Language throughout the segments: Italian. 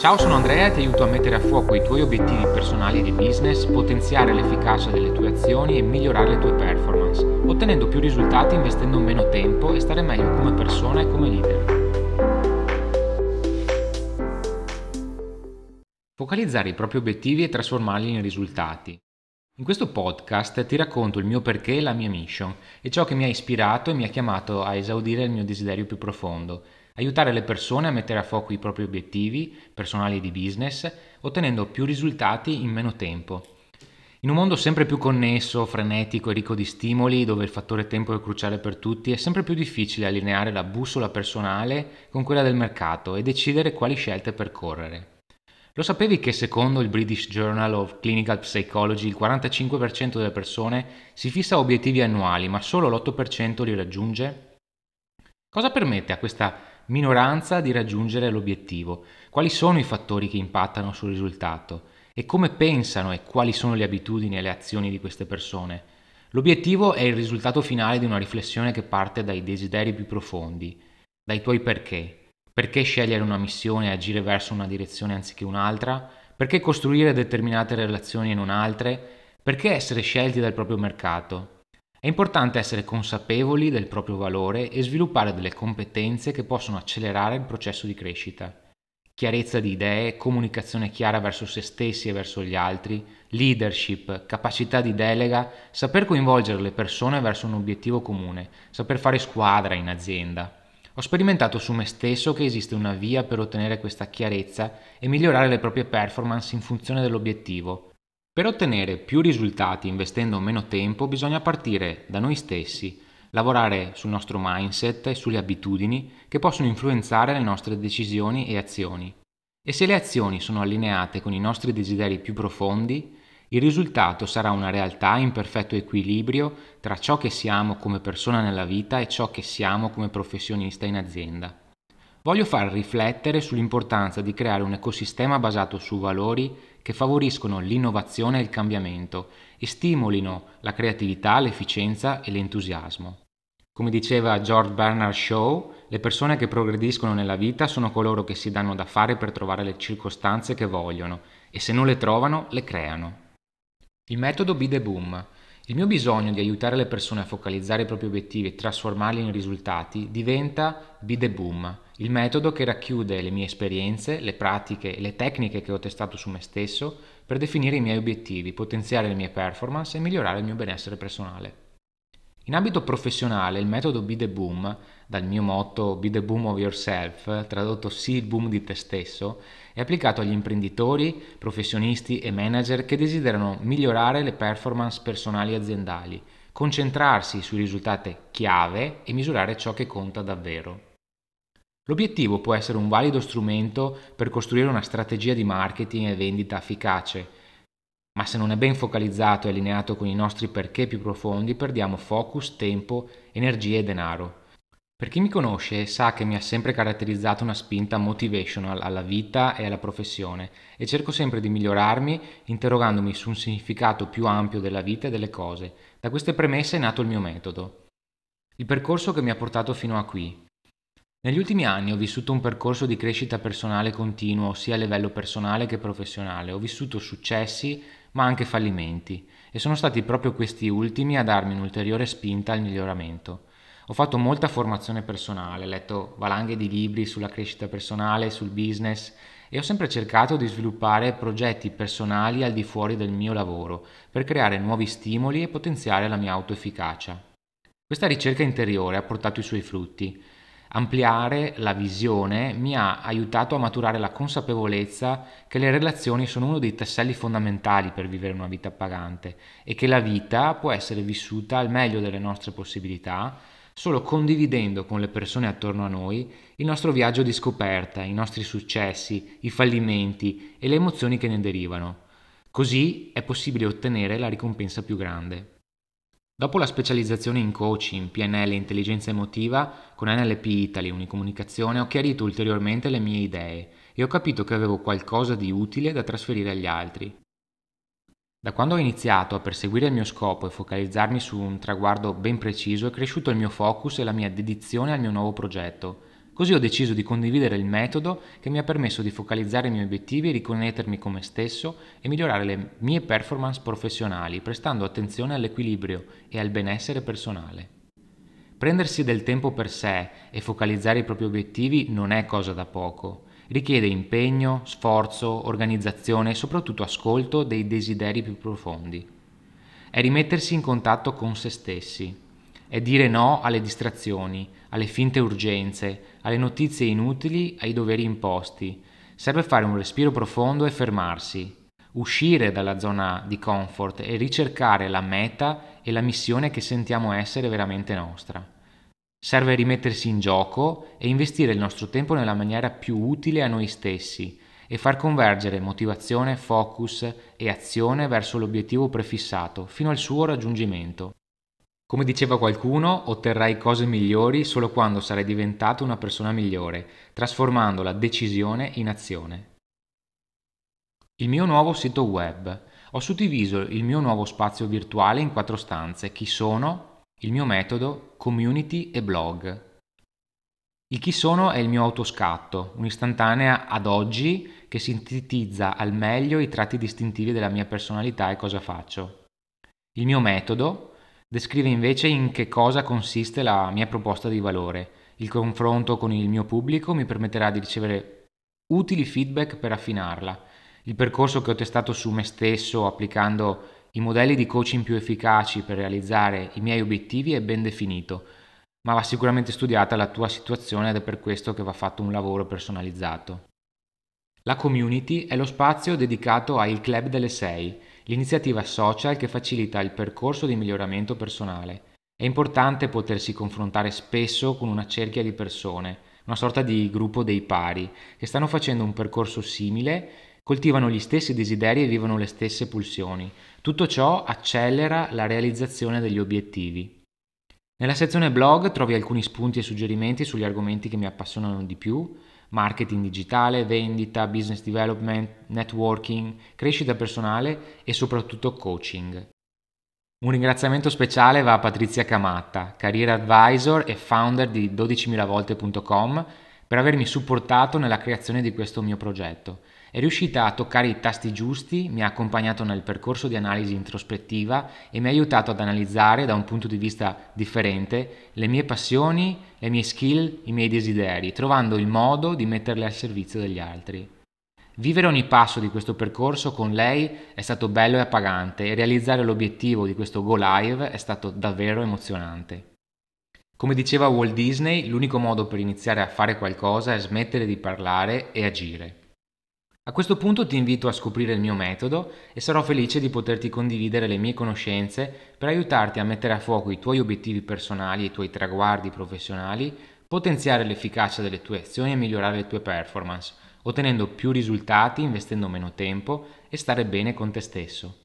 Ciao, sono Andrea e ti aiuto a mettere a fuoco i tuoi obiettivi personali di business, potenziare l'efficacia delle tue azioni e migliorare le tue performance, ottenendo più risultati investendo meno tempo e stare meglio come persona e come leader. Focalizzare i propri obiettivi e trasformarli in risultati. In questo podcast ti racconto il mio perché e la mia mission e ciò che mi ha ispirato e mi ha chiamato a esaudire il mio desiderio più profondo, aiutare le persone a mettere a fuoco i propri obiettivi personali e di business, ottenendo più risultati in meno tempo. In un mondo sempre più connesso, frenetico e ricco di stimoli, dove il fattore tempo è cruciale per tutti, è sempre più difficile allineare la bussola personale con quella del mercato e decidere quali scelte percorrere. Lo sapevi che secondo il British Journal of Clinical Psychology il 45% delle persone si fissa obiettivi annuali, ma solo l'8% li raggiunge? Cosa permette a questa minoranza di raggiungere l'obiettivo? Quali sono i fattori che impattano sul risultato? E come pensano e quali sono le abitudini e le azioni di queste persone? L'obiettivo è il risultato finale di una riflessione che parte dai desideri più profondi, dai tuoi perché, perché scegliere una missione e agire verso una direzione anziché un'altra? Perché costruire determinate relazioni e non altre? Perché essere scelti dal proprio mercato? È importante essere consapevoli del proprio valore e sviluppare delle competenze che possono accelerare il processo di crescita. Chiarezza di idee, comunicazione chiara verso se stessi e verso gli altri, leadership, capacità di delega, saper coinvolgere le persone verso un obiettivo comune, saper fare squadra in azienda. Ho sperimentato su me stesso che esiste una via per ottenere questa chiarezza e migliorare le proprie performance in funzione dell'obiettivo. Per ottenere più risultati investendo meno tempo bisogna partire da noi stessi, lavorare sul nostro mindset e sulle abitudini che possono influenzare le nostre decisioni e azioni. E se le azioni sono allineate con i nostri desideri più profondi, il risultato sarà una realtà in perfetto equilibrio tra ciò che siamo come persona nella vita e ciò che siamo come professionista in azienda. Voglio far riflettere sull'importanza di creare un ecosistema basato su valori che favoriscono l'innovazione e il cambiamento e stimolino la creatività, l'efficienza e l'entusiasmo. Come diceva George Bernard Shaw, le persone che progrediscono nella vita sono coloro che si danno da fare per trovare le circostanze che vogliono e se non le trovano, le creano. Il metodo Be the Boom. Il mio bisogno di aiutare le persone a focalizzare i propri obiettivi e trasformarli in risultati diventa Be the Boom, il metodo che racchiude le mie esperienze, le pratiche e le tecniche che ho testato su me stesso per definire i miei obiettivi, potenziare le mie performance e migliorare il mio benessere personale. In ambito professionale il metodo Be the Boom, dal mio motto Be the Boom of Yourself, tradotto Sii il boom di te stesso, è applicato agli imprenditori, professionisti e manager che desiderano migliorare le performance personali e aziendali, concentrarsi sui risultati chiave e misurare ciò che conta davvero. L'obiettivo può essere un valido strumento per costruire una strategia di marketing e vendita efficace, ma se non è ben focalizzato e allineato con i nostri perché più profondi, perdiamo focus, tempo, energie e denaro. Per chi mi conosce sa che mi ha sempre caratterizzato una spinta motivational alla vita e alla professione e cerco sempre di migliorarmi interrogandomi su un significato più ampio della vita e delle cose. Da queste premesse è nato il mio metodo. Il percorso che mi ha portato fino a qui. Negli ultimi anni ho vissuto un percorso di crescita personale continuo sia a livello personale che professionale. Ho vissuto successi, ma anche fallimenti, e sono stati proprio questi ultimi a darmi un'ulteriore spinta al miglioramento. Ho fatto molta formazione personale, ho letto valanghe di libri sulla crescita personale, sul business e ho sempre cercato di sviluppare progetti personali al di fuori del mio lavoro per creare nuovi stimoli e potenziare la mia autoefficacia. Questa ricerca interiore ha portato i suoi frutti Ampliare la visione mi ha aiutato a maturare la consapevolezza che le relazioni sono uno dei tasselli fondamentali per vivere una vita appagante e che la vita può essere vissuta al meglio delle nostre possibilità solo condividendo con le persone attorno a noi il nostro viaggio di scoperta, i nostri successi, i fallimenti e le emozioni che ne derivano. Così è possibile ottenere la ricompensa più grande. Dopo la specializzazione in coaching, PNL e intelligenza emotiva con NLP Italy Unicomunicazione ho chiarito ulteriormente le mie idee e ho capito che avevo qualcosa di utile da trasferire agli altri. Da quando ho iniziato a perseguire il mio scopo e focalizzarmi su un traguardo ben preciso è cresciuto il mio focus e la mia dedizione al mio nuovo progetto, Così ho deciso di condividere il metodo che mi ha permesso di focalizzare i miei obiettivi, riconnettermi con me stesso e migliorare le mie performance professionali, prestando attenzione all'equilibrio e al benessere personale. Prendersi del tempo per sé e focalizzare i propri obiettivi non è cosa da poco. Richiede impegno, sforzo, organizzazione e soprattutto ascolto dei desideri più profondi. È rimettersi in contatto con se stessi, è dire no alle distrazioni, alle finte urgenze, alle notizie inutili, ai doveri imposti. Serve fare un respiro profondo e fermarsi, uscire dalla zona di comfort e ricercare la meta e la missione che sentiamo essere veramente nostra. Serve rimettersi in gioco e investire il nostro tempo nella maniera più utile a noi stessi e far convergere motivazione, focus e azione verso l'obiettivo prefissato fino al suo raggiungimento. Come diceva qualcuno, otterrai cose migliori solo quando sarai diventato una persona migliore, trasformando la decisione in azione. Il mio nuovo sito web. Ho suddiviso il mio nuovo spazio virtuale in quattro stanze. Chi sono, il mio metodo, community e blog. Il chi sono è il mio autoscatto, un'istantanea ad oggi che sintetizza al meglio i tratti distintivi della mia personalità e cosa faccio. Il mio metodo Descrive invece in che cosa consiste la mia proposta di valore. Il confronto con il mio pubblico mi permetterà di ricevere utili feedback per affinarla. Il percorso che ho testato su me stesso applicando i modelli di coaching più efficaci per realizzare i miei obiettivi è ben definito, ma va sicuramente studiata la tua situazione ed è per questo che va fatto un lavoro personalizzato. La community è lo spazio dedicato al club delle 6, l'iniziativa social che facilita il percorso di miglioramento personale. È importante potersi confrontare spesso con una cerchia di persone, una sorta di gruppo dei pari, che stanno facendo un percorso simile, coltivano gli stessi desideri e vivono le stesse pulsioni. Tutto ciò accelera la realizzazione degli obiettivi. Nella sezione blog trovi alcuni spunti e suggerimenti sugli argomenti che mi appassionano di più, marketing digitale, vendita, business development, networking, crescita personale e soprattutto coaching. Un ringraziamento speciale va a Patrizia Camatta, career advisor e founder di 12.000volte.com per avermi supportato nella creazione di questo mio progetto è riuscita a toccare i tasti giusti, mi ha accompagnato nel percorso di analisi introspettiva e mi ha aiutato ad analizzare da un punto di vista differente le mie passioni, le mie skill, i miei desideri, trovando il modo di metterle al servizio degli altri. Vivere ogni passo di questo percorso con lei è stato bello e appagante e realizzare l'obiettivo di questo Go Live è stato davvero emozionante. Come diceva Walt Disney, l'unico modo per iniziare a fare qualcosa è smettere di parlare e agire. A questo punto ti invito a scoprire il mio metodo e sarò felice di poterti condividere le mie conoscenze per aiutarti a mettere a fuoco i tuoi obiettivi personali e i tuoi traguardi professionali, potenziare l'efficacia delle tue azioni e migliorare le tue performance, ottenendo più risultati investendo meno tempo e stare bene con te stesso.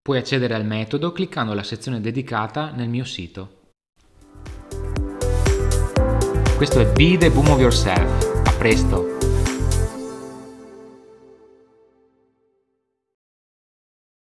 Puoi accedere al metodo cliccando la sezione dedicata nel mio sito. Questo è Be the Boom of Yourself. A presto!